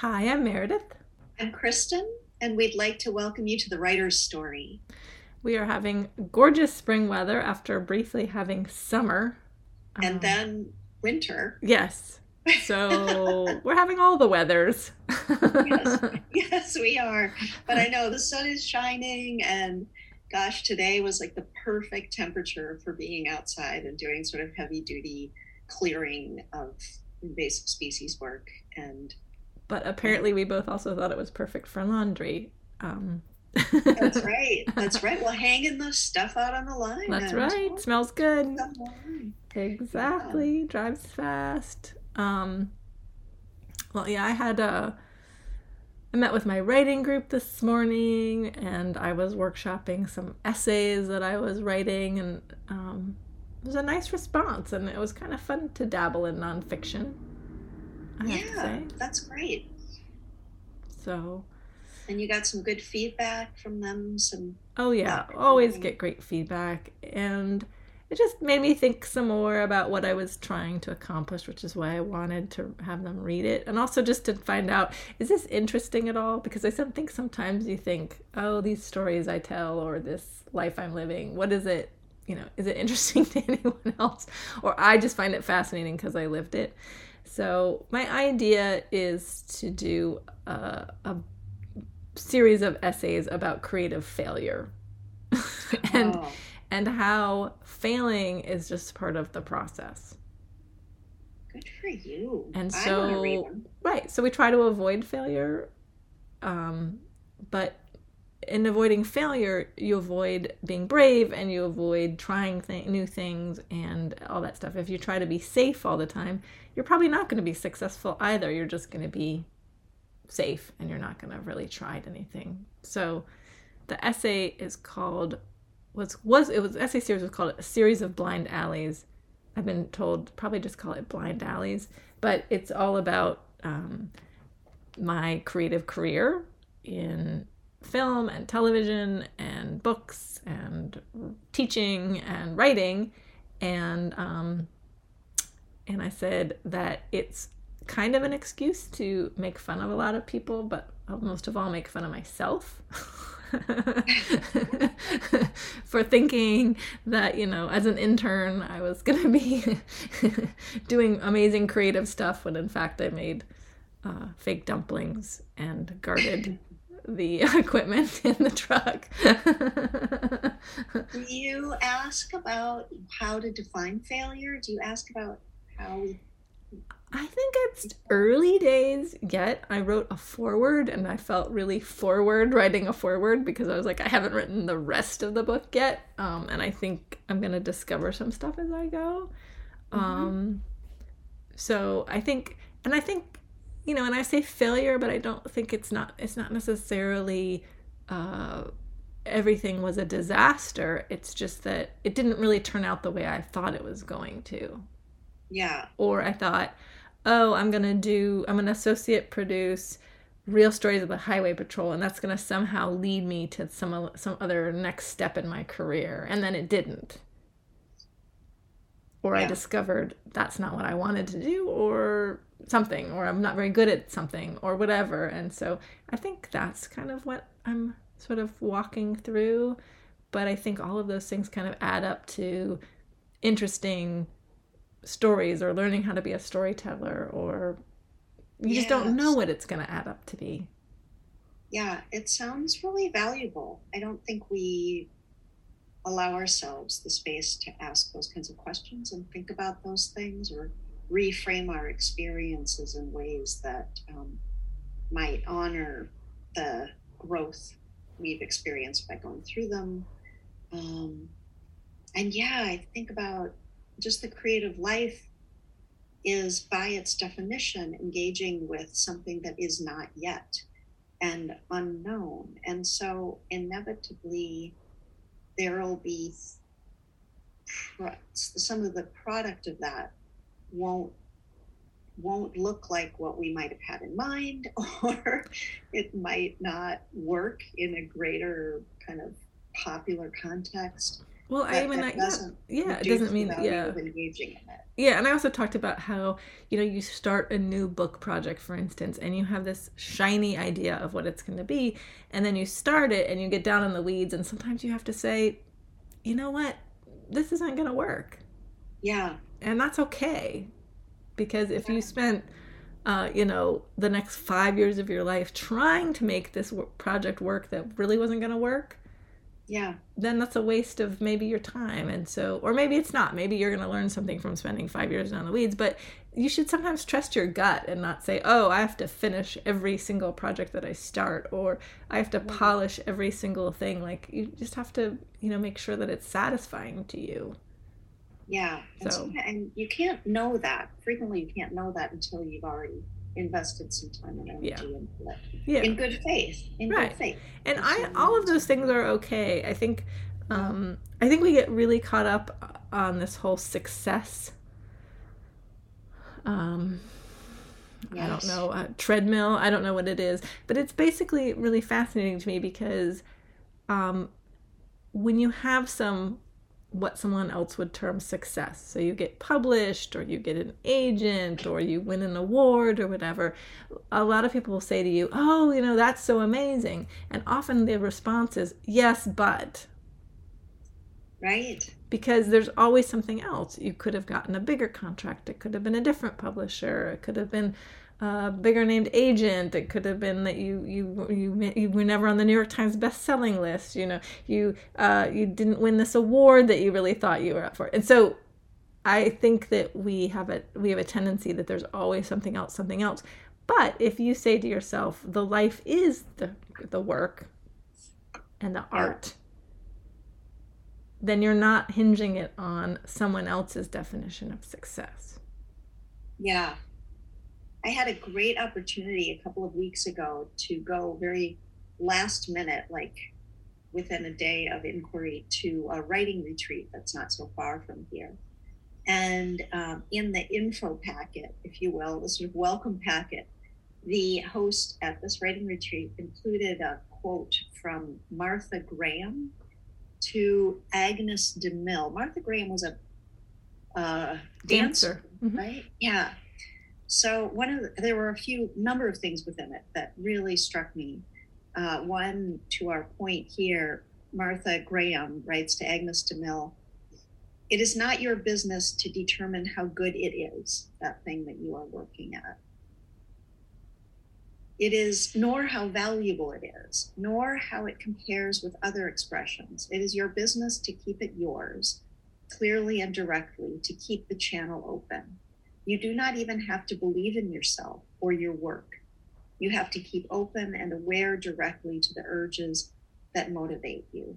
Hi, I'm Meredith. I'm Kristin, and we'd like to welcome you to the Writer's Story. We are having gorgeous spring weather after briefly having summer. And um, then winter. Yes. So we're having all the weathers. yes. yes, we are. But I know the sun is shining, and gosh, today was like the perfect temperature for being outside and doing sort of heavy duty clearing of invasive species work. And but apparently, we both also thought it was perfect for laundry. Um, that's right. That's right. Well, hanging the stuff out on the line. That's right. Smells good. Exactly. Yeah. Drives fast. Um, well, yeah, I had a. Uh, I met with my writing group this morning, and I was workshopping some essays that I was writing, and um, it was a nice response, and it was kind of fun to dabble in nonfiction. Yeah, that's great. So, and you got some good feedback from them. Some oh yeah, always get great feedback, and it just made me think some more about what I was trying to accomplish, which is why I wanted to have them read it, and also just to find out is this interesting at all? Because I think sometimes you think, oh, these stories I tell or this life I'm living, what is it? You know, is it interesting to anyone else, or I just find it fascinating because I lived it. So my idea is to do a, a series of essays about creative failure and oh. and how failing is just part of the process. Good for you. And so right, so we try to avoid failure um, but in avoiding failure, you avoid being brave and you avoid trying th- new things and all that stuff. If you try to be safe all the time, you're probably not going to be successful either. You're just going to be safe and you're not going to really try anything. So the essay is called was was it was essay series was called a series of blind alleys. I've been told probably just call it blind alleys, but it's all about um, my creative career in film and television and books and teaching and writing and um, and I said that it's kind of an excuse to make fun of a lot of people, but most of all make fun of myself. for thinking that you know as an intern i was going to be doing amazing creative stuff when in fact i made uh, fake dumplings and guarded the equipment in the truck do you ask about how to define failure do you ask about how I think it's early days yet. I wrote a foreword and I felt really forward writing a foreword because I was like, I haven't written the rest of the book yet. Um, and I think I'm going to discover some stuff as I go. Mm-hmm. Um, so I think, and I think, you know, and I say failure, but I don't think it's not, it's not necessarily, uh, everything was a disaster. It's just that it didn't really turn out the way I thought it was going to. Yeah. Or I thought, oh, I'm going to do, I'm going to associate produce real stories of the highway patrol and that's going to somehow lead me to some some other next step in my career and then it didn't or yeah. i discovered that's not what i wanted to do or something or i'm not very good at something or whatever and so i think that's kind of what i'm sort of walking through but i think all of those things kind of add up to interesting stories or learning how to be a storyteller or you yes. just don't know what it's going to add up to be. Yeah, it sounds really valuable. I don't think we allow ourselves the space to ask those kinds of questions and think about those things or reframe our experiences in ways that um, might honor the growth we've experienced by going through them. Um, and yeah, I think about just the creative life is by its definition engaging with something that is not yet and unknown and so inevitably there will be some of the product of that won't won't look like what we might have had in mind or it might not work in a greater kind of popular context Well, I That- mean, that I, doesn't yeah, yeah, it doesn't mean yeah. engaging in it. Yeah, and I also talked about how, you know, you start a new book project, for instance, and you have this shiny idea of what it's going to be, and then you start it and you get down in the weeds, and sometimes you have to say, you know what, this isn't going to work. Yeah, And that's okay. Because if you spent, uh, you know, the next five years of your life trying to make this project work that really wasn't going to work, yeah, then that's a waste of maybe your time and so or maybe it's not. Maybe you're going to learn something from spending five years down the weeds but you should sometimes trust your gut and not say oh i have to finish every single project that i start or i have to polish every single thing. Like you just have to you know make sure that it's satisfying to you yeah. And, So- and you can't know that. Frequently, you can't know that until you've already invested some time and energy Yeah. into it. yeah In good faith. In Right. good faith. and i all of those things are okay i think um i think we get really caught up on this whole success um I don't know, a treadmill. I don't know what it is, but it's basically really fascinating to me because um, when you have some what someone else would term success, so you get published or you get an agent or you win an award or whatever, a lot of people will say to you, "Oh, you know, that's so amazing," and often the response is, "Yes, but." Right? because there's always something else. You could have gotten a bigger contract. It could have been a different publisher. It could have been a bigger named agent. It could have been that you you you you were never on the New York Times best-selling list. You know, you uh, you didn't win this award that you really thought you were up for. And so, I think that we have a we have a tendency that there's always something else, something else. But if you say to yourself, the life is the the work and the art then you're not hinging it on someone else's definition of success. Yeah. I had a great opportunity a couple of weeks ago to go very last minute, like within a day of inquiry, to a writing retreat that's not so far from here. And um, in the info packet, if you will, the sort of welcome packet, the host at this writing retreat included a quote from Martha Graham to Agnes DeMille. Martha Graham was a uh, dancer, Mhm. right? Yeah. So one of the, there were a few number of things within it that really struck me. Uh, one to our point here, Martha Graham writes to Agnes DeMille. It is not your business to determine how good it is, that thing that you are working at. It is nor how valuable it is, nor how it compares with other expressions. It is your business to keep it yours, clearly and directly, to keep the channel open. You do not even have to believe in yourself or your work. You have to keep open and aware directly to the urges that motivate you.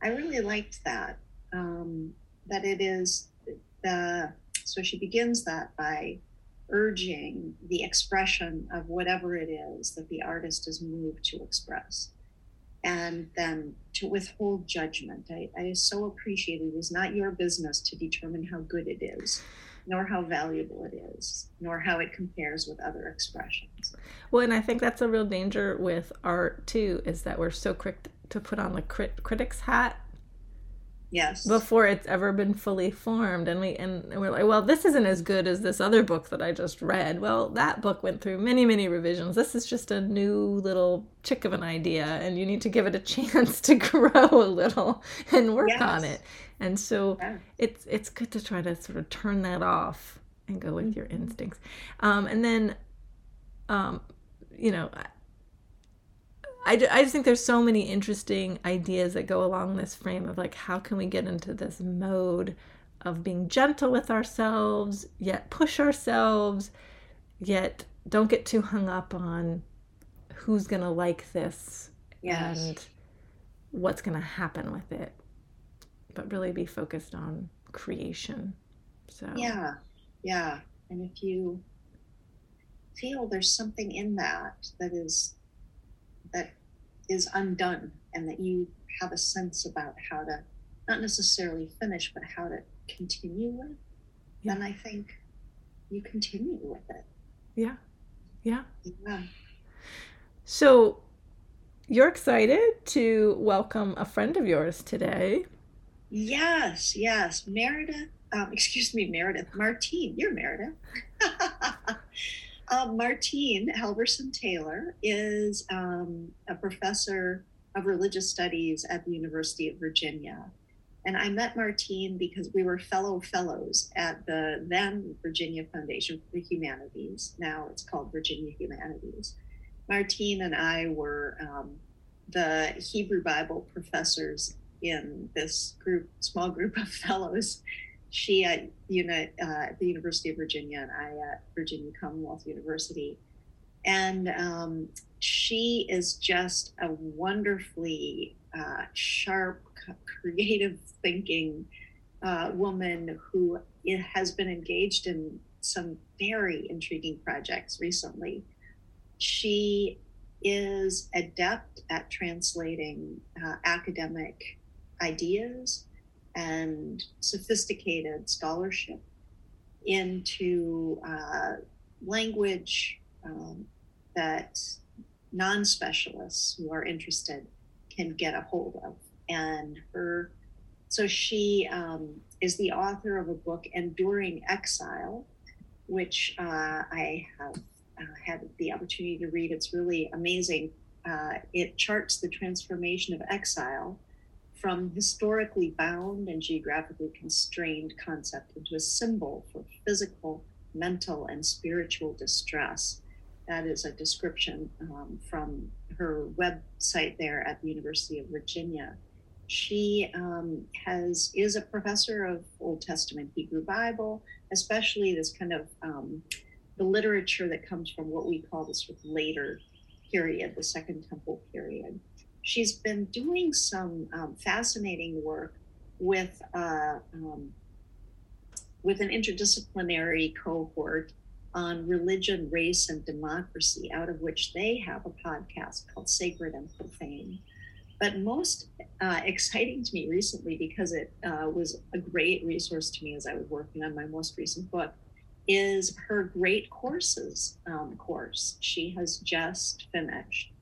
I really liked that. Um, that it is the so she begins that by urging the expression of whatever it is that the artist is moved to express and then to withhold judgment. I, I so appreciate it is not your business to determine how good it is, nor how valuable it is, nor how it compares with other expressions. Well, and I think that's a real danger with art too, is that we're so quick to put on the crit- critic's hat Yes. before it's ever been fully formed and we and we're like well this isn't as good as this other book that i just read well that book went through many many revisions this is just a new little chick of an idea and you need to give it a chance to grow a little and work Yes. on it and so Yeah. it's it's good to try to sort of turn that off and go with your Mm-hmm. instincts um, and then um, you know I, I just think there's so many interesting ideas that go along this frame of like how can we get into this mode of being gentle with ourselves yet push ourselves yet don't get too hung up on who's gonna like this Yes. and what's gonna happen with it but really be focused on creation so Yeah, yeah. And if you feel there's something in that that is that is undone and that you have a sense about how to not necessarily finish but how to continue with, then I think you continue with it. yeah yeah Yeah. So, you're excited to welcome a friend of yours today. Yes, yes. Meredith, um, excuse me, Meredith, Martien, you're Meredith. uh, Martien Halvorson Taylor is um, a professor of religious studies at the University of Virginia. And I met Martien because we were fellow fellows at the then Virginia Foundation for the Humanities. Now it's called Virginia Humanities. Martien and I were um, the Hebrew Bible professors in this group, small group of fellows. She at, uni, uh, the University of Virginia and I at Virginia Commonwealth University. And um, she is just a wonderfully uh, sharp, creative thinking uh, woman who has been engaged in some very intriguing projects recently. She is adept at translating uh, academic ideas and sophisticated scholarship into uh, language um, that non specialists who are interested can get a hold of. And her, so she um, is the author of a book, Enduring Exile, which uh, I have uh, had the opportunity to read. It's really amazing. Uh, it charts the transformation of exile from historically bound and geographically constrained concept into a symbol for physical, mental, and spiritual distress. That is a description um, from her website there at the University of Virginia. She um, has is a professor of Old Testament Hebrew Bible, especially this kind of um, the literature that comes from what we call the sort of later period, the Second Temple period she's been doing some um, fascinating work with uh, um, with an interdisciplinary cohort on religion, race, and democracy, out of which they have a podcast called Sacred and Profane. But most uh, exciting to me recently, because it uh, was a great resource to me as I was working on my most recent book, is her Great Courses um, course. She has just finished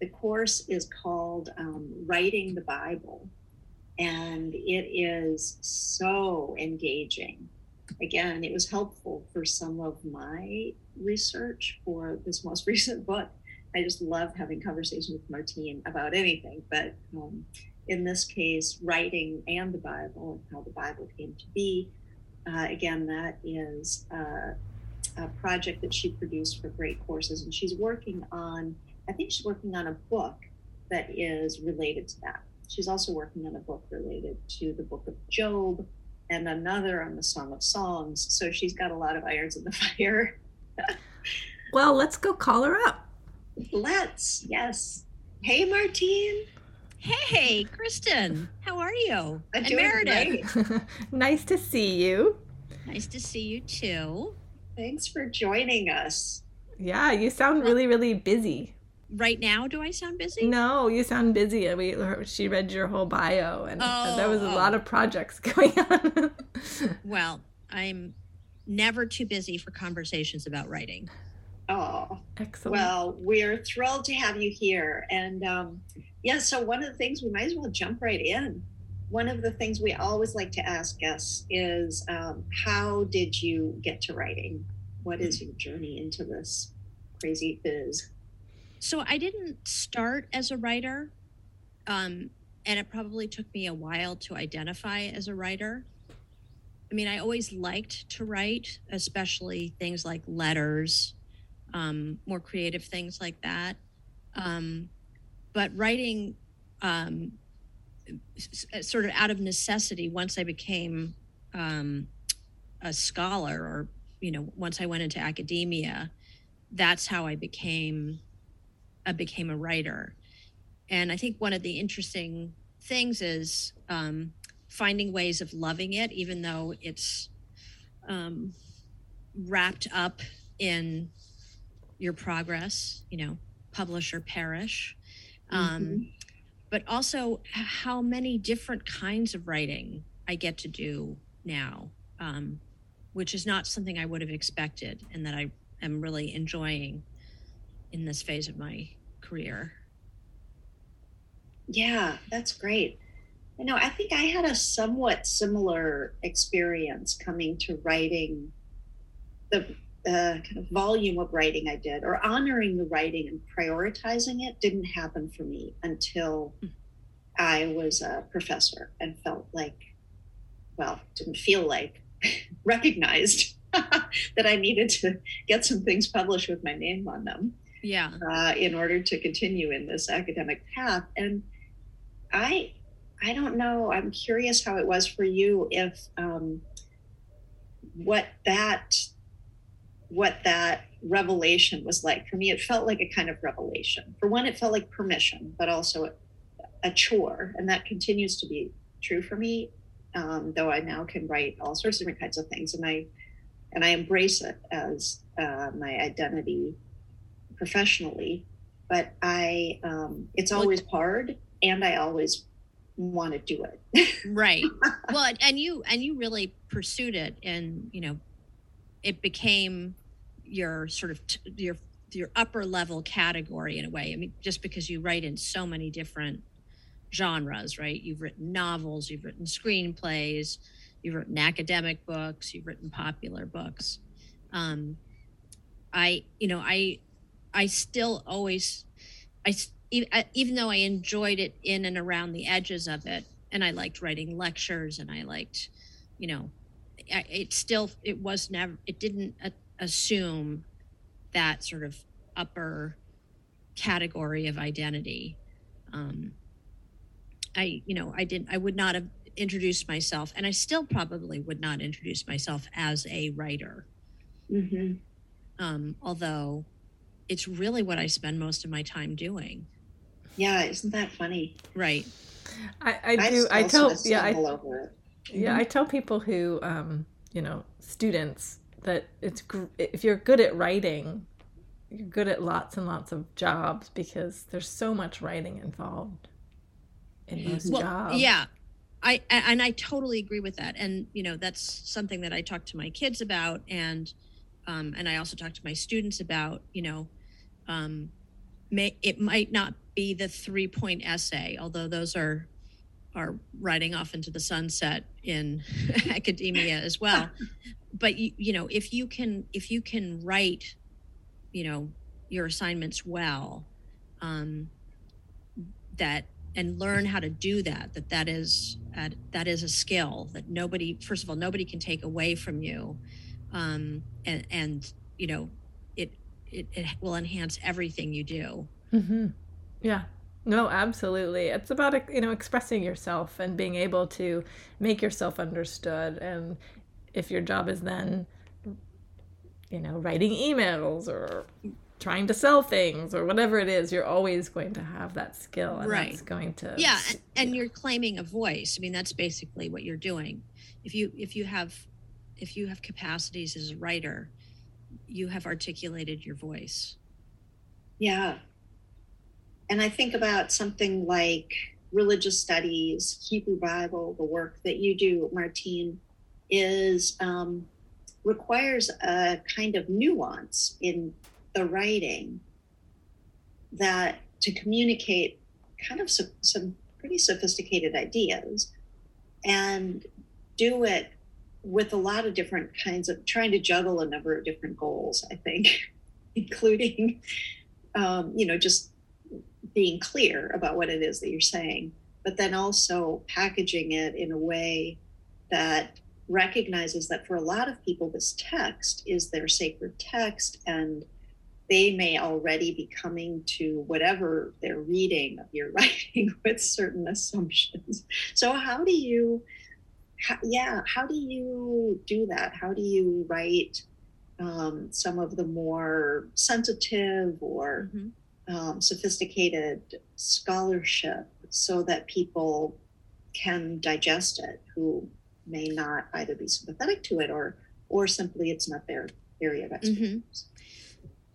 the course is called um, Writing the Bible, and it is so engaging. Again, it was helpful for some of my research for this most recent book. I just love having conversation with Martien about anything, but um, in this case, writing and the Bible and how the Bible came to be. Uh, again, that is uh, a project that she produced for Great Courses, and she's working on I think she's working on a book that is related to that. She's also working on a book related to the book of Job and another on the Song of Songs. So she's got a lot of irons in the fire. well, let's go call her up. Let's, yes. Hey, Martien. Hey, Kristin. How are you? I'm and Meredith. nice to see you. Nice to see you too. Thanks for joining us. Yeah, you sound really, really busy right now do i sound busy? No you sound busy. We she read your whole bio and, oh, there was a oh. lot of projects going on. Well i'm never too busy for conversations about writing. Oh excellent. Well we're thrilled to have you here. And um, yeah so one of the things we might as well jump right in. One of the things we always like to ask guests is um, how did you get to writing? What is your journey into this crazy biz so I didn't start as a writer, um, and it probably took me a while to identify as a writer. I mean, I always liked to write, especially things like letters, um, more creative things like that. Um, but writing, um, sort of out of necessity, once I became um, a scholar, or you know, once I went into academia, that's how I became I became a writer. And I think one of the interesting things is um, finding ways of loving it, even though it's um, wrapped up in your progress, you know, publish or perish. Um, mm-hmm. But also how many different kinds of writing I get to do now, um, which is not something I would have expected and that I am really enjoying in this phase of my career. Yeah, that's great. You know, I think I had a somewhat similar experience coming to writing the uh, kind of volume of writing I did, or honoring the writing and prioritizing it, didn't happen for me until I was a professor and felt like, well, didn't feel like, recognized that I needed to get some things published with my name on them. Yeah. Uh, in order to continue in this academic path. And I, I don't know. I'm curious how it was for you. If um, what that, what that revelation was like for me, it felt like a kind of revelation. For one, it felt like permission, but also a, a chore, and that continues to be true for me. Um, though I now can write all sorts of different kinds of things, and I and I embrace it as uh, my identity professionally. But I, um, it's always hard, and I always want to do it. right. Well, and you and you really pursued it, and you know, it became your sort of t- your your upper level category in a way. I mean, just because you write in so many different genres, right? You've written novels, you've written screenplays, you've written academic books, you've written popular books. Um, I, you know, I, I still always, I, even though I enjoyed it in and around the edges of it, and I liked writing lectures, and I liked, you know, it still, it was never, it didn't assume that sort of upper category of identity. Um, I, you know, I didn't, I would not have introduced myself, and I still probably would not introduce myself as a writer. Mm-hmm. Um, although it's really what I spend most of my time doing. Yeah, isn't that funny? Right. I, I do. I, I tell yeah. I, over. Yeah, mm-hmm. I tell people who, um, you know, students that it's if you're good at writing, you're good at lots and lots of jobs because there's so much writing involved in those well, jobs. Yeah. I and I totally agree with that. And you know, that's something that I talk to my kids about and um, and I also talk to my students about, you know, um, may, it might not be the three point essay, although those are are riding off into the sunset in academia as well. But you, you know, if you can if you can write, you know, your assignments well, um, that and learn how to do that that that is uh, that is a skill that nobody first of all nobody can take away from you um, and and you know it, it it will enhance everything you do mm-hmm. yeah no absolutely it's about you know expressing yourself and being able to make yourself understood and if your job is then you know writing emails or trying to sell things or whatever it is, you're always going to have that skill and right. that's going to Yeah, and, and you're claiming a voice. I mean, that's basically what you're doing. If you if you have if you have capacities as a writer, you have articulated your voice. Yeah. And I think about something like religious studies, Hebrew Bible, the work that you do, Martien, is um, requires a kind of nuance in the writing that to communicate kind of some, some pretty sophisticated ideas and do it with a lot of different kinds of trying to juggle a number of different goals i think including um, you know just being clear about what it is that you're saying but then also packaging it in a way that recognizes that for a lot of people this text is their sacred text and they may already be coming to whatever they're reading of your writing with certain assumptions. So, how do you, how, yeah, how do you do that? How do you write um, some of the more sensitive or mm-hmm. um, sophisticated scholarship so that people can digest it who may not either be sympathetic to it or or simply it's not their area of mm-hmm. expertise. Mm-hmm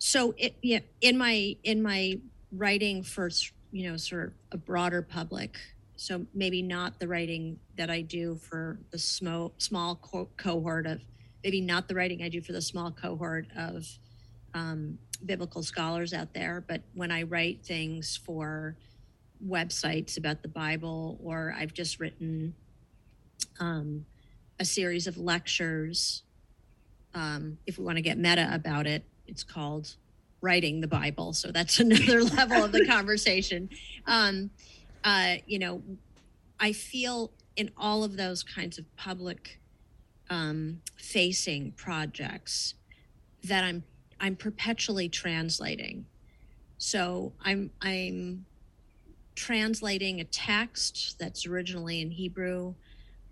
so it yeah in my in my writing for you know sort of a broader public so maybe not the writing that i do for the small small co- cohort of maybe not the writing i do for the small cohort of um, biblical scholars out there but when i write things for websites about the Bible, or I've just written um, a series of lectures. Um, if we want to get meta about it, it's called writing the Bible. So that's another level of the conversation. Um, uh, you know, I feel in all of those kinds of public um, facing projects that I'm I'm perpetually translating. So I'm I'm translating a text that's originally in Hebrew.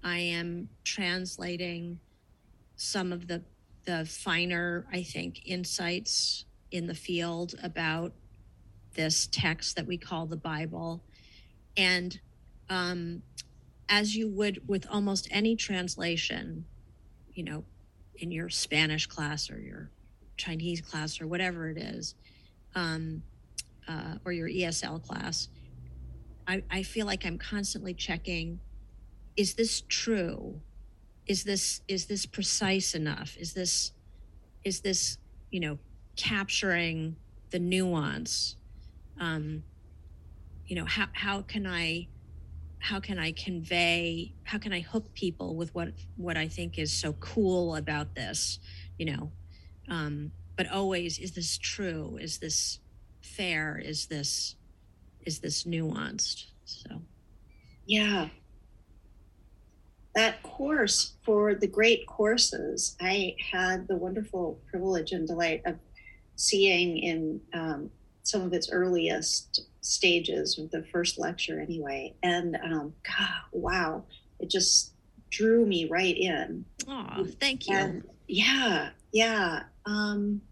I am translating some of the the finer, I think, insights in the field about this text that we call the Bible. And um, as you would with almost any translation, you know, in your Spanish class or your Chinese class or whatever it is, um, uh, or your ESL class, I, I feel like I'm constantly checking: is this true? Is this is this precise enough? Is this is this you know capturing the nuance? Um, you know how how can I how can I convey how can I hook people with what what I think is so cool about this, you know? Um, but always is this true? Is this fair? Is this is this nuanced? So Yeah. That course for the great courses, I had the wonderful privilege and delight of seeing in um, some of its earliest stages of the first lecture anyway. And um god wow. It just drew me right in. Oh thank you. And yeah yeah. Um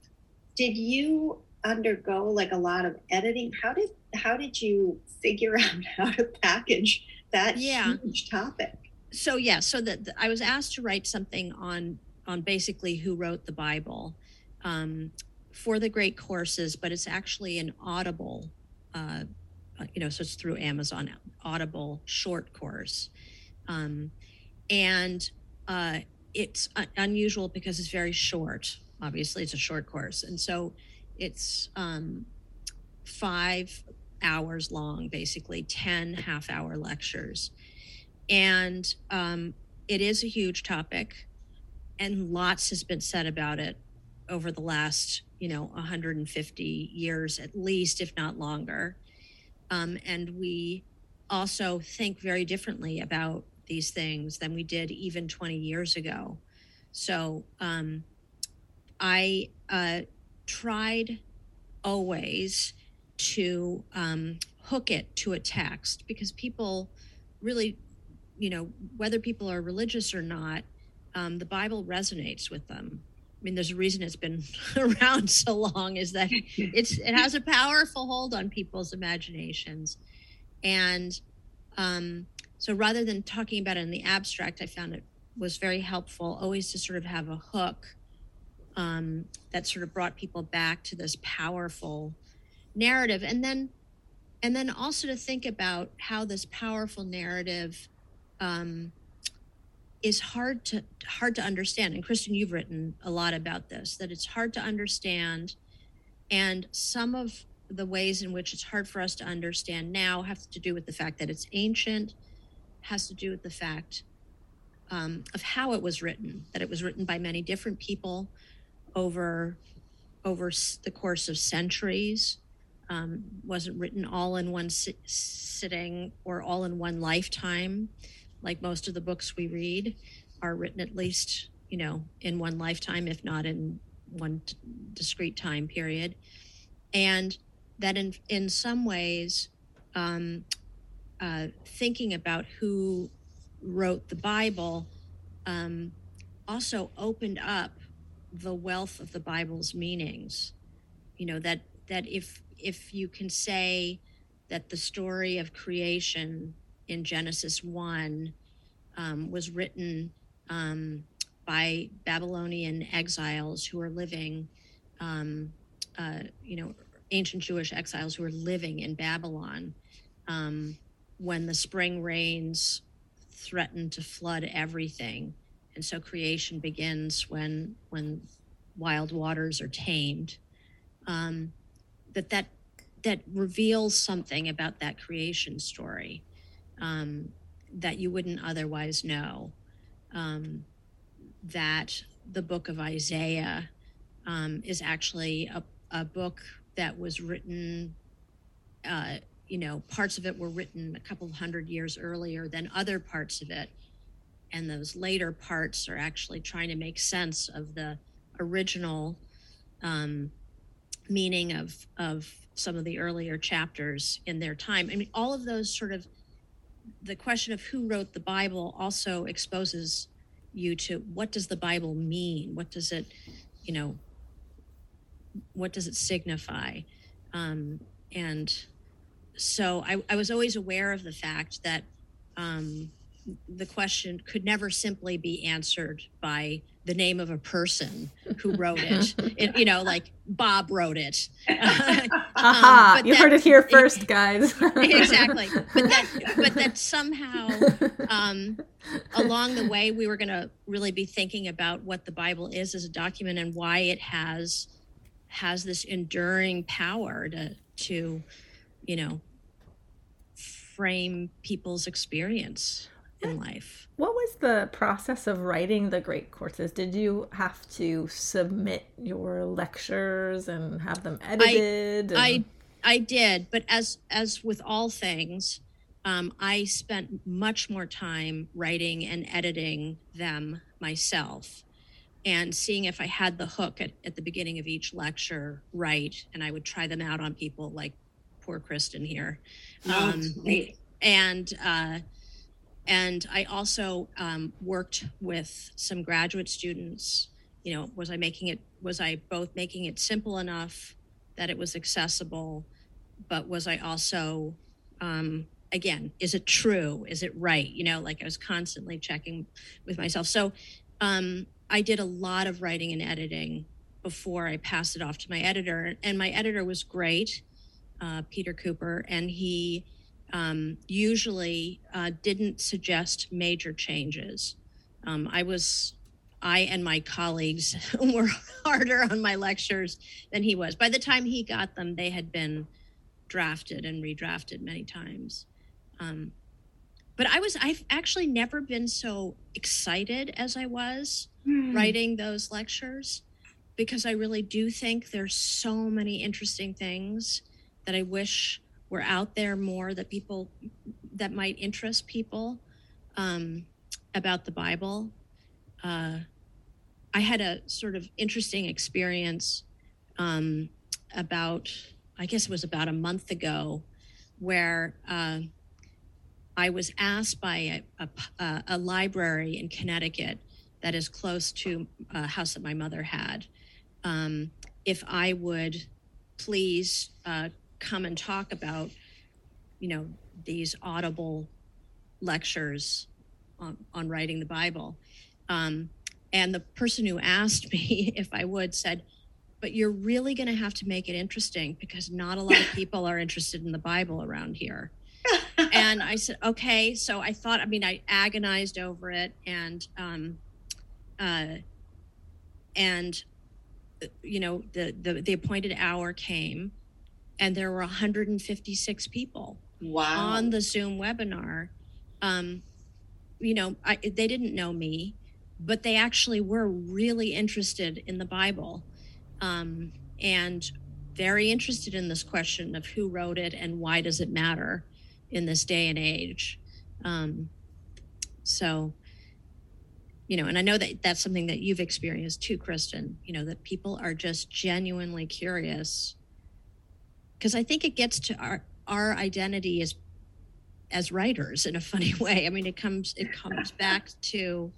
did you undergo like a lot of editing? How did how did you figure out how to package that Yeah. huge topic? So yeah so that that i was asked to write something on on basically who wrote the bible um, for the great courses but it's actually an audible uh, you know so it's through amazon audible short course. Um, and uh, it's un- unusual because it's very short obviously it's a short course. And so it's um, five hours long basically 10 half hour lectures. And um, it is a huge topic and lots has been said about it over the last you know 150 years at least if not longer. Um, and we also think very differently about these things than we did even 20 years ago. So um, i uh, tried always to um, hook it to a text because people really you know whether people are religious or not um, the bible resonates with them i mean there's a reason it's been around so long is that it's it has a powerful hold on people's imaginations. And um, so rather than talking about it in the abstract i found it was very helpful always to sort of have a hook um, that sort of brought people back to this powerful narrative. And then and then also to think about how this powerful narrative um, is hard to hard to understand and kristin you've written a lot about this that it's hard to understand and some of the ways in which it's hard for us to understand now have to do with the fact that it's ancient has to do with the fact um, of how it was written that it was written by many different people over over the course of centuries um, wasn't written all in one sit- sitting or all in one lifetime like most of the books we read are written at least you know in one lifetime if not in one t- discrete time period. And that in in some ways um, uh, thinking about who wrote the bible um, also opened up the wealth of the bible's meanings. You know that that if if you can say that the story of creation in Genesis 1 um, was written um, by Babylonian exiles who are living, um, uh, you know, ancient Jewish exiles who are living in Babylon um, when the spring rains threatened to flood everything. And so creation begins when when wild waters are tamed. Um, that that that reveals something about that creation story um, that you wouldn't otherwise know. Um, that the book of Isaiah um, is actually a, a book that was written, uh, you know, parts of it were written a couple hundred years earlier than other parts of it. And those later parts are actually trying to make sense of the original um, meaning of, of some of the earlier chapters in their time. I mean, all of those sort of the question of who wrote the Bible also exposes you to what does the Bible mean? What does it, you know, what does it signify? Um, and so I, I, was always aware of the fact that um, the question could never simply be answered by the name of a person who wrote it. it you know, like Bob wrote it. Aha! Um, you that, heard it here first, guys. exactly. But that, but that somehow, um, along the way, we were going to really be thinking about what the Bible is as a document and why it has has this enduring power to to, you know, frame people's experience in life. What was the process of writing the great courses? Did you have to submit your lectures and have them edited? I and... I, I did, but as as with all things, um, I spent much more time writing and editing them myself and seeing if I had the hook at, at the beginning of each lecture right. And I would try them out on people like poor Kristin here. Oh, um, and uh, and I also um, worked with some graduate students. You know, was I making it? Was I both making it simple enough that it was accessible, but was I also, um, again, is it true? Is it right? You know, like I was constantly checking with myself. So um, I did a lot of writing and editing before I passed it off to my editor, and my editor was great, uh, Peter Cooper, and he um, usually uh, didn't suggest major changes. Um, I was, I and my colleagues were harder on my lectures than he was. By the time he got them, they had been drafted and redrafted many times. Um, but I was, I've actually never been so excited as I was mm. writing those lectures because I really do think there's so many interesting things that I wish were out there more that people that might interest people um, about the Bible. Uh, I had a sort of interesting experience um, about, I guess it was about a month ago, where uh, I was asked by a, a, a, library in Connecticut that is close to a house that my mother had um, if I would please uh, come and talk about, you know, these audible lectures on, on writing the Bible. Um, and the person who asked me if I would said, but you're really going to have to make it interesting because not a lot of people are interested in the Bible around here. and I said, okay. So I thought, I mean, I agonized over it and, um, uh, and, uh, you know, the, the, the appointed hour came and there were 156 people wow. on the Zoom webinar. Um, you know, I, they didn't know me, but they actually were really interested in the Bible um, and very interested in this question of who wrote it and why does it matter in this day and age. Um, so, you know, and I know that that's something that you've experienced too, Kristin, you know, that people are just genuinely curious because I think it gets to our our identity as as writers in a funny way. I mean, it comes it comes back to,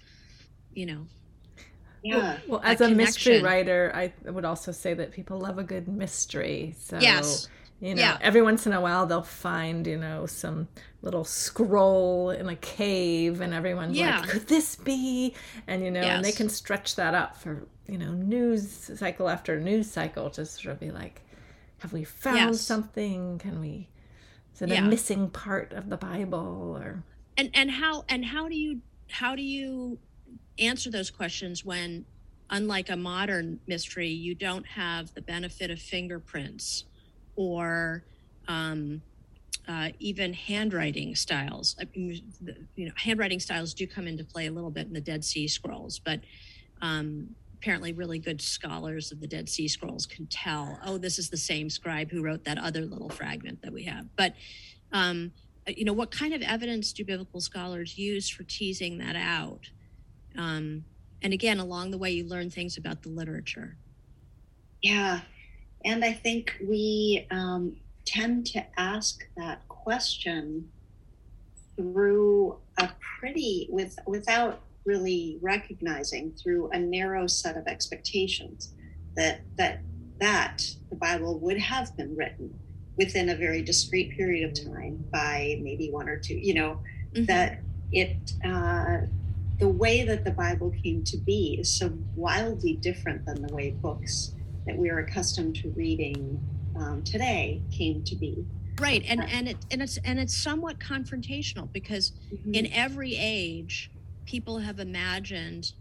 you know. Yeah. Well, as a connection. mystery writer, I would also say that people love a good mystery. So yes. You know, yeah. every once in a while they'll find, you know, some little scroll in a cave and everyone's yeah. like, could this be? And, you know, yes. and they can stretch that up for, you know, news cycle after news cycle to sort of be like, have we found yes. something can we is it yeah. a missing part of the bible or and and how and how do you how do you answer those questions when unlike a modern mystery you don't have the benefit of fingerprints or um, uh, even handwriting styles. I mean, the, you know, handwriting styles do come into play a little bit in the Dead Sea Scrolls, but um, apparently, really good scholars of the Dead Sea Scrolls can tell, oh, this is the same scribe who wrote that other little fragment that we have. But um, you know, what kind of evidence do biblical scholars use for teasing that out? Um, and again, along the way, you learn things about the literature. Yeah, and I think we um, tend to ask that question through a pretty with without really recognizing through a narrow set of expectations that that that the bible would have been written within a very discrete period of time by maybe one or two you know mm-hmm. that it uh, the way that the bible came to be is so wildly different than the way books that we are accustomed to reading um, today came to be. Right, and and it and it's and it's somewhat confrontational because mm-hmm. in every age, people have imagined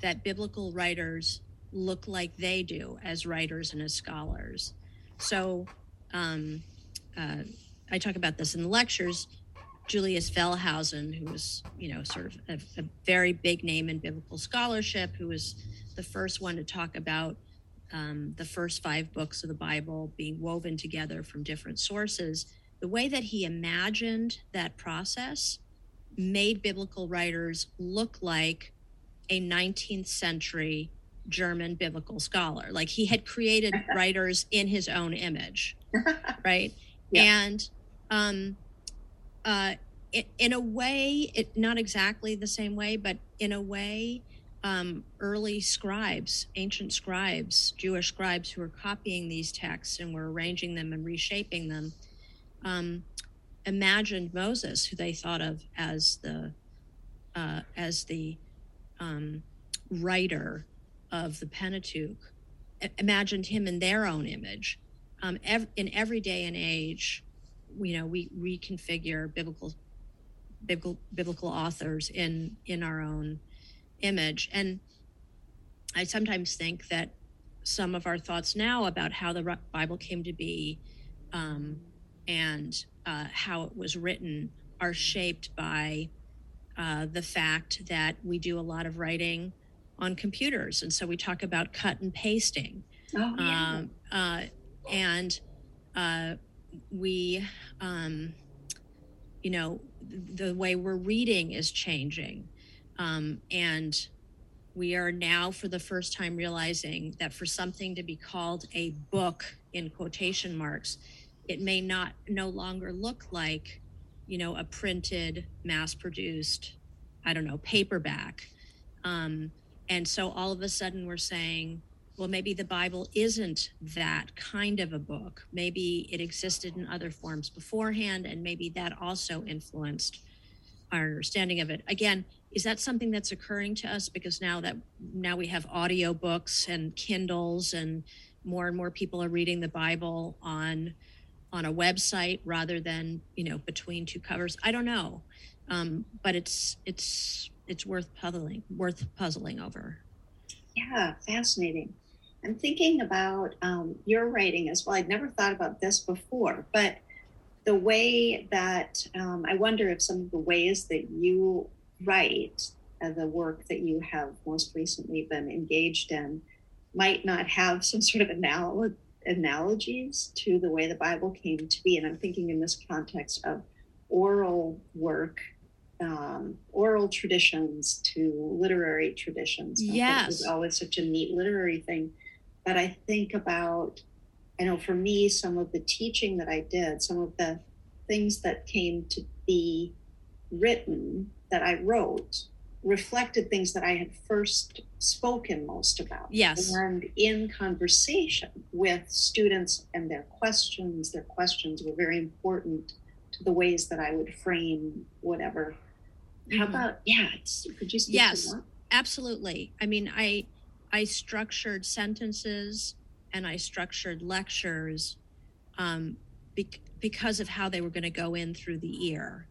that biblical writers look like they do as writers and as scholars. So, um, uh, I talk about this in the lectures. Julius Wellhausen, who was, you know, sort of a, a very big name in biblical scholarship, who was the first one to talk about um, the first five books of the Bible being woven together from different sources, the way that he imagined that process made biblical writers look like a 19th century German biblical scholar. Like he had created writers in his own image, right? Yeah. And um, uh, it, in a way, it not exactly the same way, but in a way, um, early scribes, ancient scribes, Jewish scribes who were copying these texts and were arranging them and reshaping them, um, imagined Moses, who they thought of as the uh, as the um, writer of the Pentateuch, imagined him in their own image. Um, ev- in every day and age, you know, we reconfigure biblical biblical biblical authors in in our own image. And I sometimes think that some of our thoughts now about how the Bible came to be um, and uh, how it was written are shaped by uh, the fact that we do a lot of writing on computers. And so we talk about cut and pasting. Oh, yeah. Um, uh, and uh, we, um, you know, the way we're reading is changing. Um, and we are now, for the first time, realizing that for something to be called a book in quotation marks, it may not no longer look like, you know, a printed, mass produced, I don't know, paperback. Um, and so all of a sudden we're saying, well, maybe the Bible isn't that kind of a book. Maybe it existed in other forms beforehand, and maybe that also influenced our understanding of it. Again, is that something that's occurring to us because now that now we have audio books and kindles and more and more people are reading the bible on on a website rather than you know between two covers. I don't know. Um, but it's it's it's worth puzzling worth puzzling over. Yeah fascinating. I'm thinking about um, your writing as well. I'd never thought about this before but the way that um, i wonder if some of the ways that you write uh, the work that you have most recently been engaged in might not have some sort of anal- analogies to the way the Bible came to be. And I'm thinking in this context of oral work, um, oral traditions to literary traditions. Yes. It's always such a neat literary thing. But I think about, I know for me, some of the teaching that I did, some of the things that came to be written that I wrote reflected things that I had first spoken most about. Yes. And in conversation with students and their questions, their questions were very important to the ways that I would frame whatever. Mm-hmm. How about yeah? could you speak yes, absolutely. I mean, I I structured sentences and I structured lectures um, be- because of how they were going to go in through the ear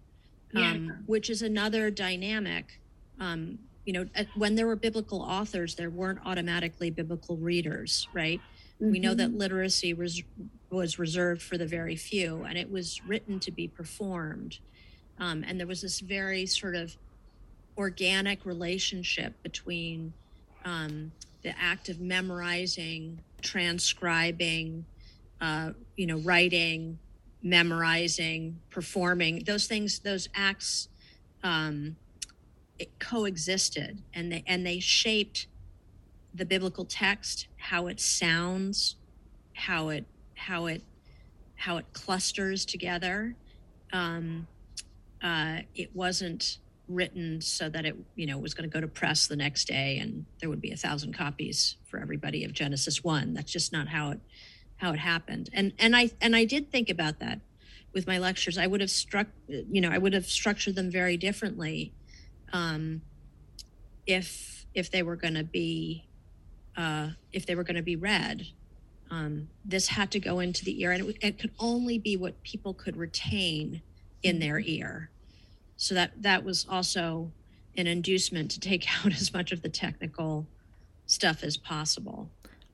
yeah. um, which is another dynamic. Um, you know, when there were biblical authors, there weren't automatically biblical readers, right? Mm-hmm. We know that mm-hmm. literacy was, was reserved for the very few, and it was written to be performed. Um, and there was this very sort of organic relationship between um, the act of memorizing, transcribing, uh, you know, writing, memorizing, performing. Those things, those acts, um, coexisted, and they and they shaped the biblical text, how it sounds, how it how it how it clusters together. Um, uh, it wasn't written so that it you know was going to go to press the next day and there would be a thousand copies for everybody of Genesis one. That's just not how it how it happened. And and I and I did think about that with my lectures. I would have struck you know I would have structured them very differently um, if if they were going to be uh, if they were going to be read. Um, this had to go into the ear, and it, it, could only be what people could retain in their mm-hmm. ear. So that that was also an inducement to take out as much of the technical stuff as possible.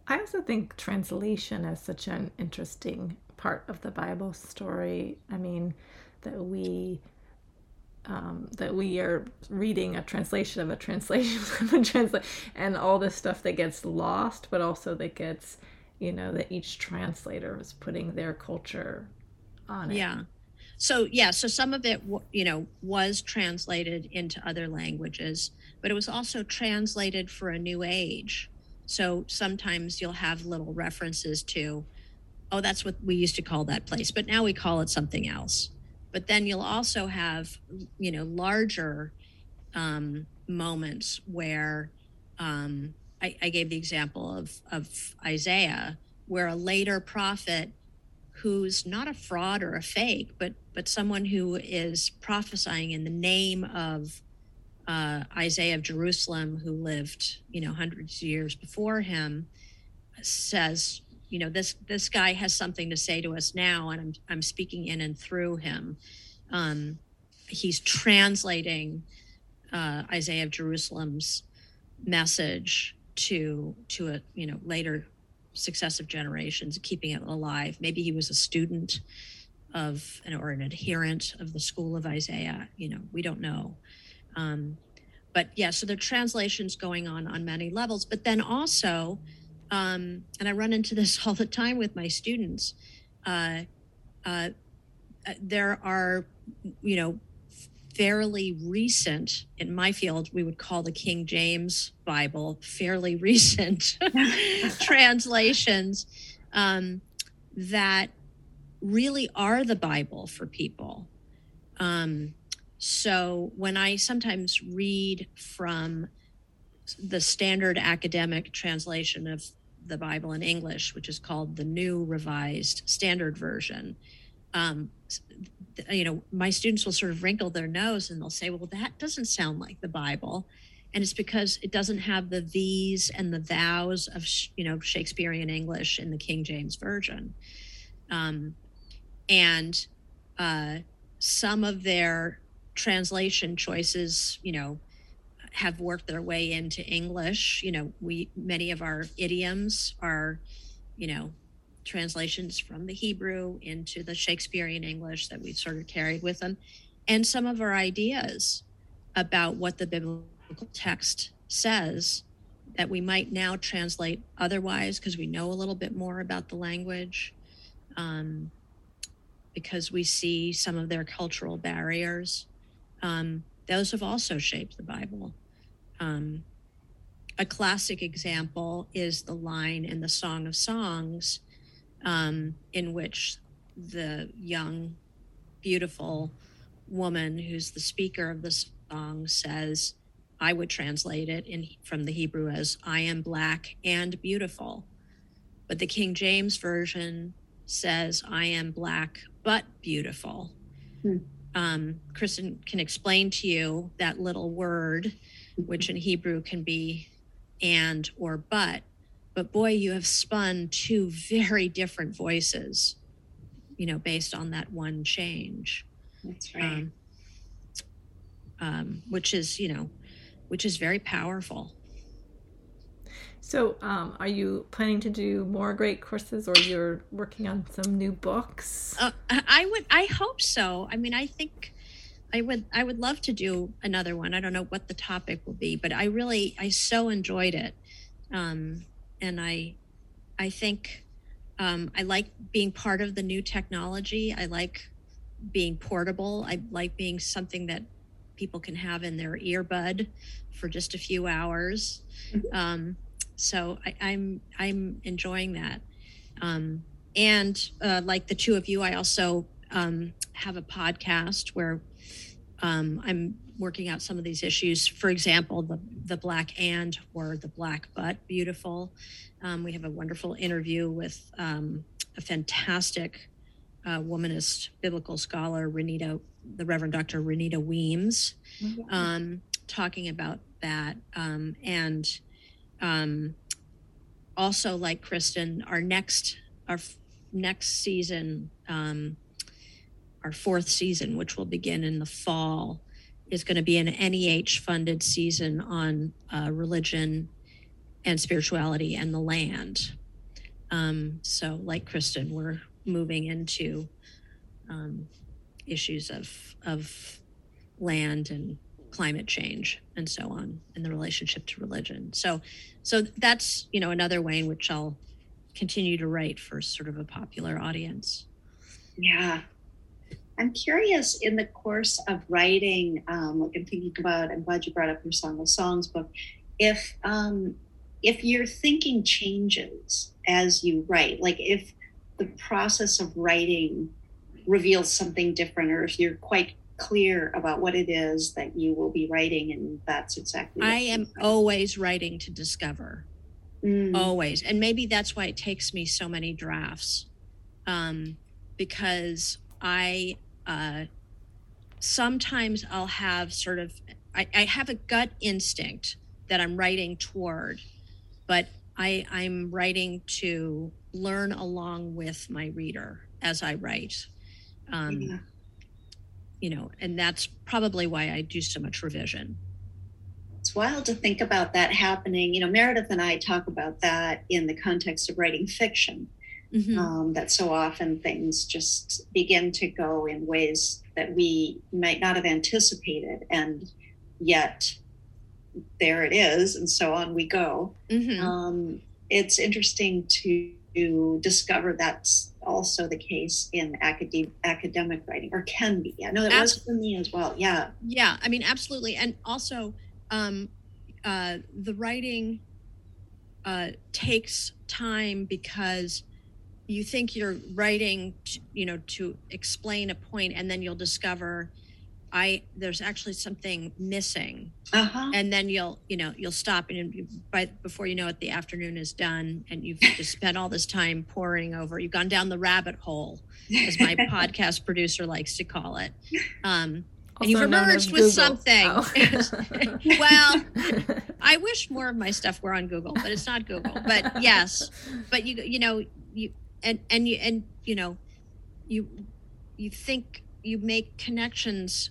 I also think translation is such an interesting part of the Bible story. I mean, that we um, that we are reading a translation of a translation of a translation and all this stuff that gets lost but also that gets you know that each translator is putting their culture on it. Yeah. So yeah so some of it you know was translated into other languages but it was also translated for a new age. So sometimes you'll have little references to oh that's what we used to call that place but now we call it something else but then you'll also have you know larger um, moments where um, I, I, gave the example of of Isaiah, where a later prophet who's not a fraud or a fake, but but someone who is prophesying in the name of uh, Isaiah of Jerusalem, who lived you know hundreds of years before him, says you know this this guy has something to say to us now and i'm, I'm speaking in and through him. Um, he's translating uh, isaiah of jerusalem's message to to a you know later successive generations keeping it alive. Maybe he was a student of an or an adherent of the school of isaiah you know we don't know. Um, but yeah so there are translations going on on many levels but then also um, and I run into this all the time with my students. Uh, uh, there are, you know, fairly recent in my field we would call the king james bible fairly recent translations um, that really are the bible for people um, so when i sometimes read from the standard academic translation of the Bible in English, which is called the New Revised Standard Version. Um, you know, my students will sort of wrinkle their nose and they'll say, "Well, that doesn't sound like the Bible," and it's because it doesn't have the these and the thous of you know Shakespearean English in the King James Version, um, and uh, some of their translation choices, you know, have worked their way into English. You know, we many of our idioms are, you know, translations from the Hebrew into the Shakespearean English that we've sort of carried with them. And some of our ideas about what the biblical text says that we might now translate otherwise because we know a little bit more about the language, um, because we see some of their cultural barriers. Um, those have also shaped the Bible. Um, a classic example is the line in the Song of Songs, um, in which the young, beautiful woman who's the speaker of the song says, I would translate it in from the Hebrew as I am black and beautiful. But the King James version says I am black but beautiful. Hmm. Um, Kristin can explain to you that little word which in Hebrew can be and or but. But boy, you have spun two very different voices, you know, based on that one change. That's right. Um, um, which is, you know, which is very powerful. So, um, are you planning to do more great courses, or you're working on some new books? Uh, I would. I hope so. I mean, I think I would. I would love to do another one. I don't know what the topic will be, but I really, I so enjoyed it, um, and I, I think, um, I like being part of the new technology. I like being portable. I like being something that people can have in their earbud for just a few hours. Mhm. Um, so I, I'm I'm enjoying that. Um, and uh, like the two of you, I also um, have a podcast where um, I'm working out some of these issues. For example, the the black and or the black but beautiful. Um, we have a wonderful interview with um, a fantastic uh, womanist biblical scholar, Renita, the Reverend Dr. Renita Weems, um, talking about that. Um, and um, also, like Kristin, our next our f- next season, um, our fourth season, which will begin in the fall, is going to be an NEH funded season on uh, religion and spirituality and the land. Um, so, like Kristin, we're moving into um, issues of of land and climate change and so on and the relationship to religion so so that's you know another way in which i'll continue to write for sort of a popular audience Yeah. I'm curious in the course of writing, um, like I'm thinking about, I'm glad you brought up your Song of Songs book. If um, if your thinking changes as you write, like if the process of writing reveals something different, or if you're quite clear about what it is that you will be writing, and that's exactly i am always writing to discover. Mm, always. And maybe that's why it takes me so many drafts um, because i uh, sometimes i'll have sort of I, I have a gut instinct that i'm writing toward but i i'm writing to learn along with my reader as i write um, yeah. you know and that's probably why i do so much revision It's wild to think about that happening. You know, Meredith and I talk about that in the context of writing fiction. Mhm. Um, that so often things just begin to go in ways that we might not have anticipated, and yet there it is, and so on we go. Mhm. Um, it's interesting to discover that's also the case in academic academic writing, or can be. I know it was for me as well. Yeah. Yeah, I mean, absolutely. And also, um, uh, the writing uh, takes time because you think you're writing, t you know, to explain a point, and then you'll discover, I there's actually something missing, Uh huh. and then you'll, you know, you'll stop, and you, by before you know it, the afternoon is done, and you've just spent all this time poring over. You've gone down the rabbit hole, as my podcast producer likes to call it. Um, and you've Also known as emerged with Google. something. Oh. well, I wish more of my stuff were on Google, but it's not Google. But yes, but you you know you and and you and you know you you think you make connections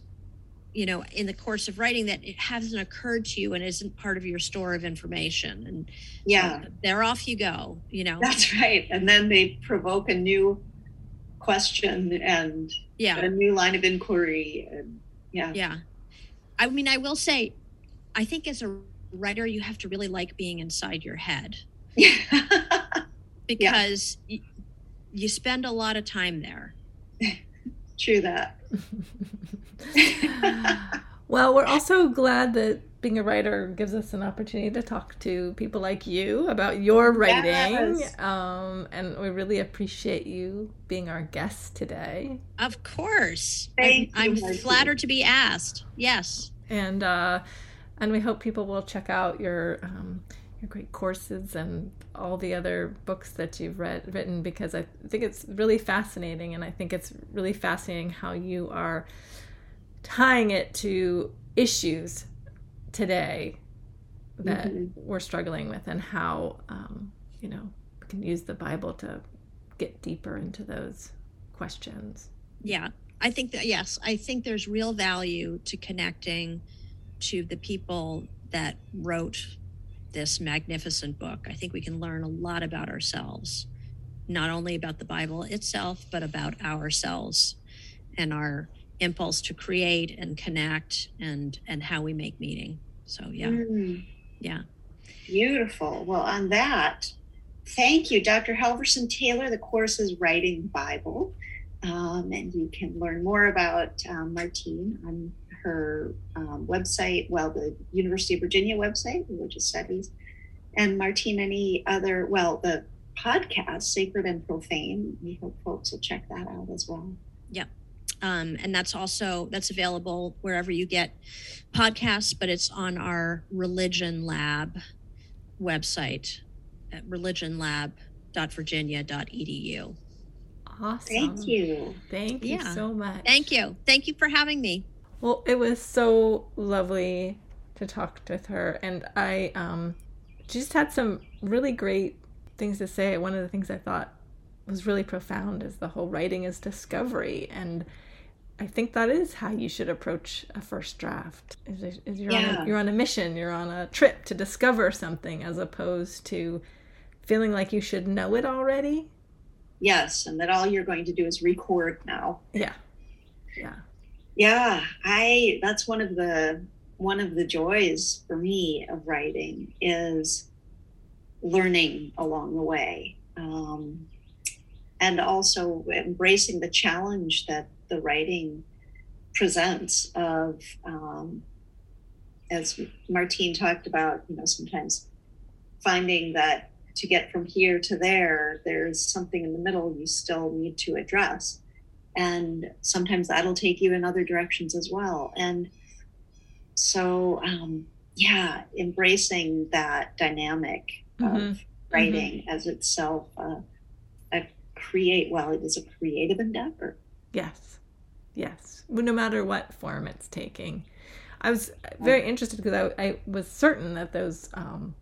you know in the course of writing that it hasn't occurred to you and isn't part of your store of information and uh, yeah. so there off you go you know That's right. And then they provoke a new question and yeah a new line of inquiry. And yeah. yeah i mean i will say i think as a writer you have to really like being inside your head because y- you spend a lot of time there. True that. well, we're also glad that being a writer gives us an opportunity to talk to people like you about your writing. Yes. Um, and we really appreciate you being our guest today. Of course. Thank I'm, you, I'm flattered to be asked. Yes. And uh, and we hope people will check out your um, your great courses and all the other books that you've read written because I think it's really fascinating and I think it's really fascinating how you are tying it to issues today that Mhm. we're struggling with and how um, you know we can use the Bible to get deeper into those questions. Yeah. I think that, yes, I think there's real value to connecting to the people that wrote this magnificent book. I think we can learn a lot about ourselves, not only about the Bible itself, but about ourselves and our impulse to create and connect and and how we make meaning. So yeah. Mm, Yeah. beautiful. Well, on that, thank you, Dr. Halvorson Taylor. The course is Writing Bible. Um, and you can learn more about um, Martien on her um, website, well, the University of Virginia website, Religious Studies, and Martien, any other, well, the podcast, Sacred and Profane. We hope folks will check that out as well. um, and that's also that's available wherever you get podcasts but it's on our religion lab website at religionlab.virginia.edu Awesome. Thank you. Thank you Yeah. so much. thank you thank you for having me Well, it was so lovely to talk with her, and I um, she just had some really great things to say. One of the things I thought was really profound is the whole writing is discovery, and I think that is how you should approach a first draft. Is, is you're on Yeah. a, you're on a mission, you're on a trip to discover something, as opposed to feeling like you should know it already. Yes, and that all you're going to do is record now. Yeah, yeah, Yeah, I that's one of the one of the joys for me of writing is learning along the way. Um, and also embracing the challenge that the writing presents of um, as Martien talked about, you know, sometimes finding that to get from here to there, there's something in the middle you still need to address. And sometimes that'll take you in other directions as well. And so, um, yeah, embracing that dynamic of Mhm. writing as itself uh, a create, well, it is a creative endeavor. Yes. Yes. No matter what form it's taking. I was very interested because I, I was certain that those um,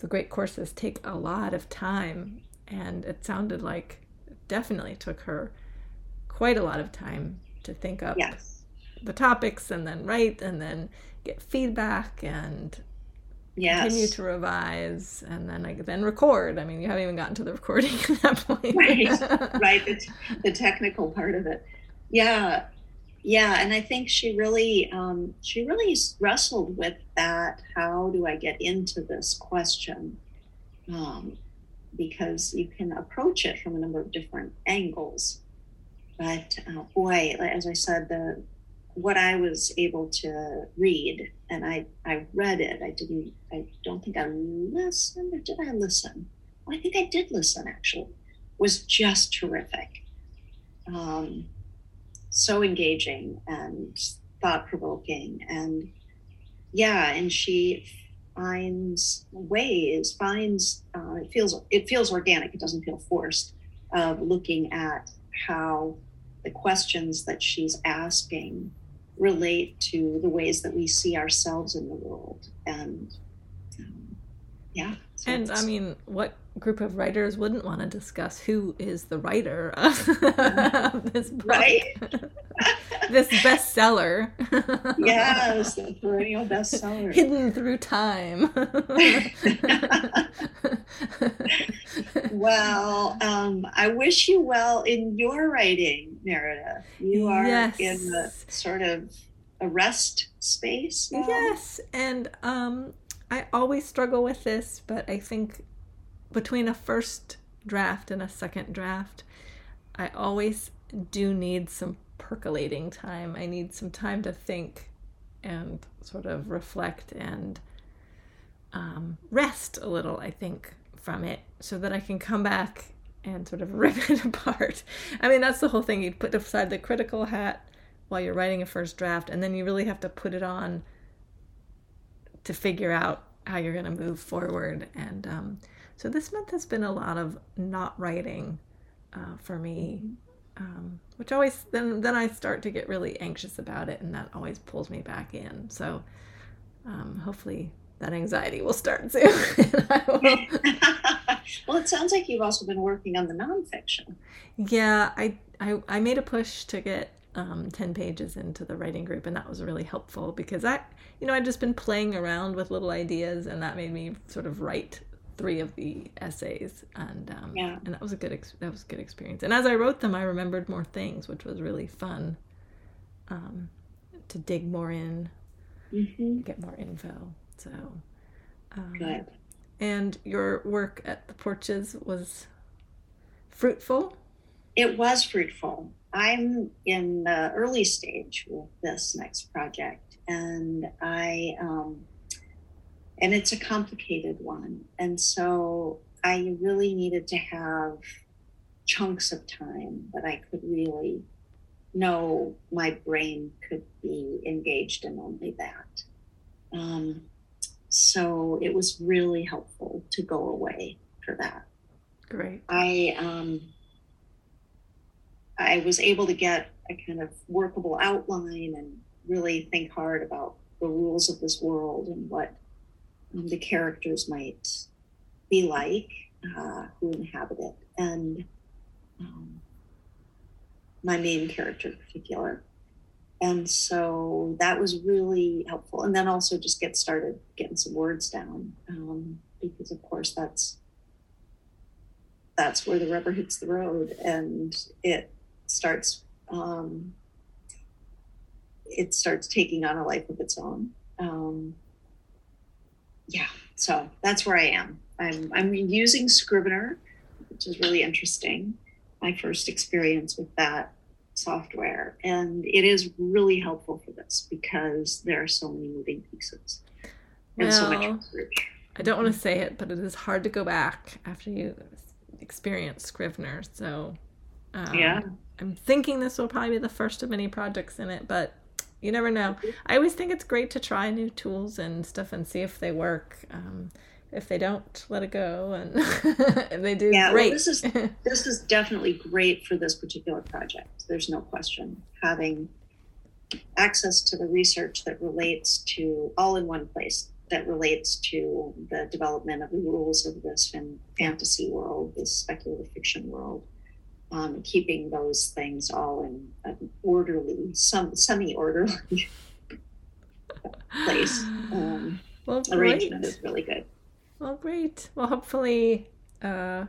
the great courses take a lot of time, and it sounded like it definitely took her quite a lot of time to think up Yes. the topics and then write and then get feedback and Yes. continue to revise and then like, then record. I mean, you haven't even gotten to the recording at that point. Right. right the, t- the technical part of it yeah yeah and i think she really um, she really wrestled with that how do i get into this question um, because you can approach it from a number of different angles but uh, boy as i said the what i was able to read and i i read it i didn't i don't think i listened or did i listen i think i did listen actually was just terrific. Um, so engaging and thought provoking. And yeah, and she finds ways, finds, uh, it feels, it feels organic. It doesn't feel forced of looking at how the questions that she's asking relate to the ways that we see ourselves in the world. And um, yeah. so And I mean, what group of writers wouldn't want to discuss who is the writer of, of this book? Right. this bestseller. yes, the perennial bestseller. Hidden through time. Well, um, I wish you well in your writing, Meredith. You are Yes. in the sort of a rest space. Now. Yes, and um, I always struggle with this, but I think between a first draft and a second draft, I always do need some percolating time. I need some time to think and sort of reflect and um, rest a little, I think, from it so that I can come back and sort of rip it apart. I mean, that's the whole thing. You put aside the critical hat while you're writing a first draft, and then you really have to put it on to figure out how you're going to move forward. And um, so this month has been a lot of not writing uh, for me, um, which always then then I start to get really anxious about it, and that always pulls me back in. So um, hopefully that anxiety will start soon. will- well, it sounds like you've also been working on the nonfiction. Yeah, I, I I made a push to get um, 10 pages into the writing group and that was really helpful because i you know i'd just been playing around with little ideas and that made me sort of write three of the essays and um, Yeah. and that was a good ex- that was a good experience and as i wrote them i remembered more things which was really fun um, to dig more in hmm get more info so um, Good. and your work at the porches was fruitful It was fruitful. I'm in the early stage with this next project, and I um, and it's a complicated one, and so I really needed to have chunks of time that I could really know my brain could be engaged in only that. Um, so it was really helpful to go away for that. great I um, I was able to get a kind of workable outline and really think hard about the rules of this world and what the characters might be like uh, who inhabit it, and um, my main character in particular. And so that was really helpful. And then also just get started getting some words down um, because, of course, that's that's where the rubber hits the road and it starts um, it starts taking on a life of its own um, yeah so that's where i am i'm i'm using scrivener which is really interesting my first experience with that software and it is really helpful for this because there are so many moving pieces and so much research I don't want to say it, but it is hard to go back after you experience Scrivener. So, um, Yeah. I'm thinking this will probably be the first of many projects in it, but you never know. I always think it's great to try new tools and stuff and see if they work. Um, if they don't, let it go, and if they do, Yeah, well, this is- this is definitely great for this particular project. There's no question. Having access to the research that relates to all in one place, that relates to the development of the rules of this fan- fantasy world, this speculative fiction world, um, keeping those things all in an orderly, some semi-orderly place. Um, well, great. arrangement is really good. Well, great. Well, hopefully, uh,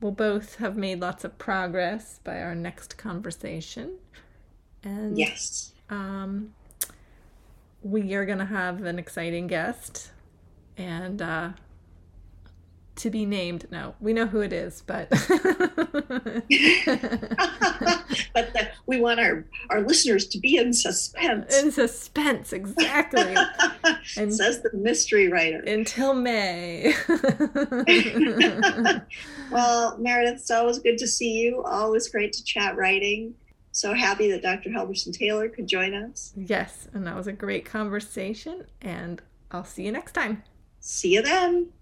we'll both have made lots of progress by our next conversation. And Yes. um, we are going to have an exciting guest and uh, to be named. No, we know who it is, but. but the, we want our, our listeners to be in suspense. In suspense, exactly. And- Says the mystery writer. Until May. well, Meredith, it's always good to see you. Always great to chat writing. So happy that Dr. Halvorson Taylor could join us. yes, and that was a great conversation, and I'll see you next time. See you then.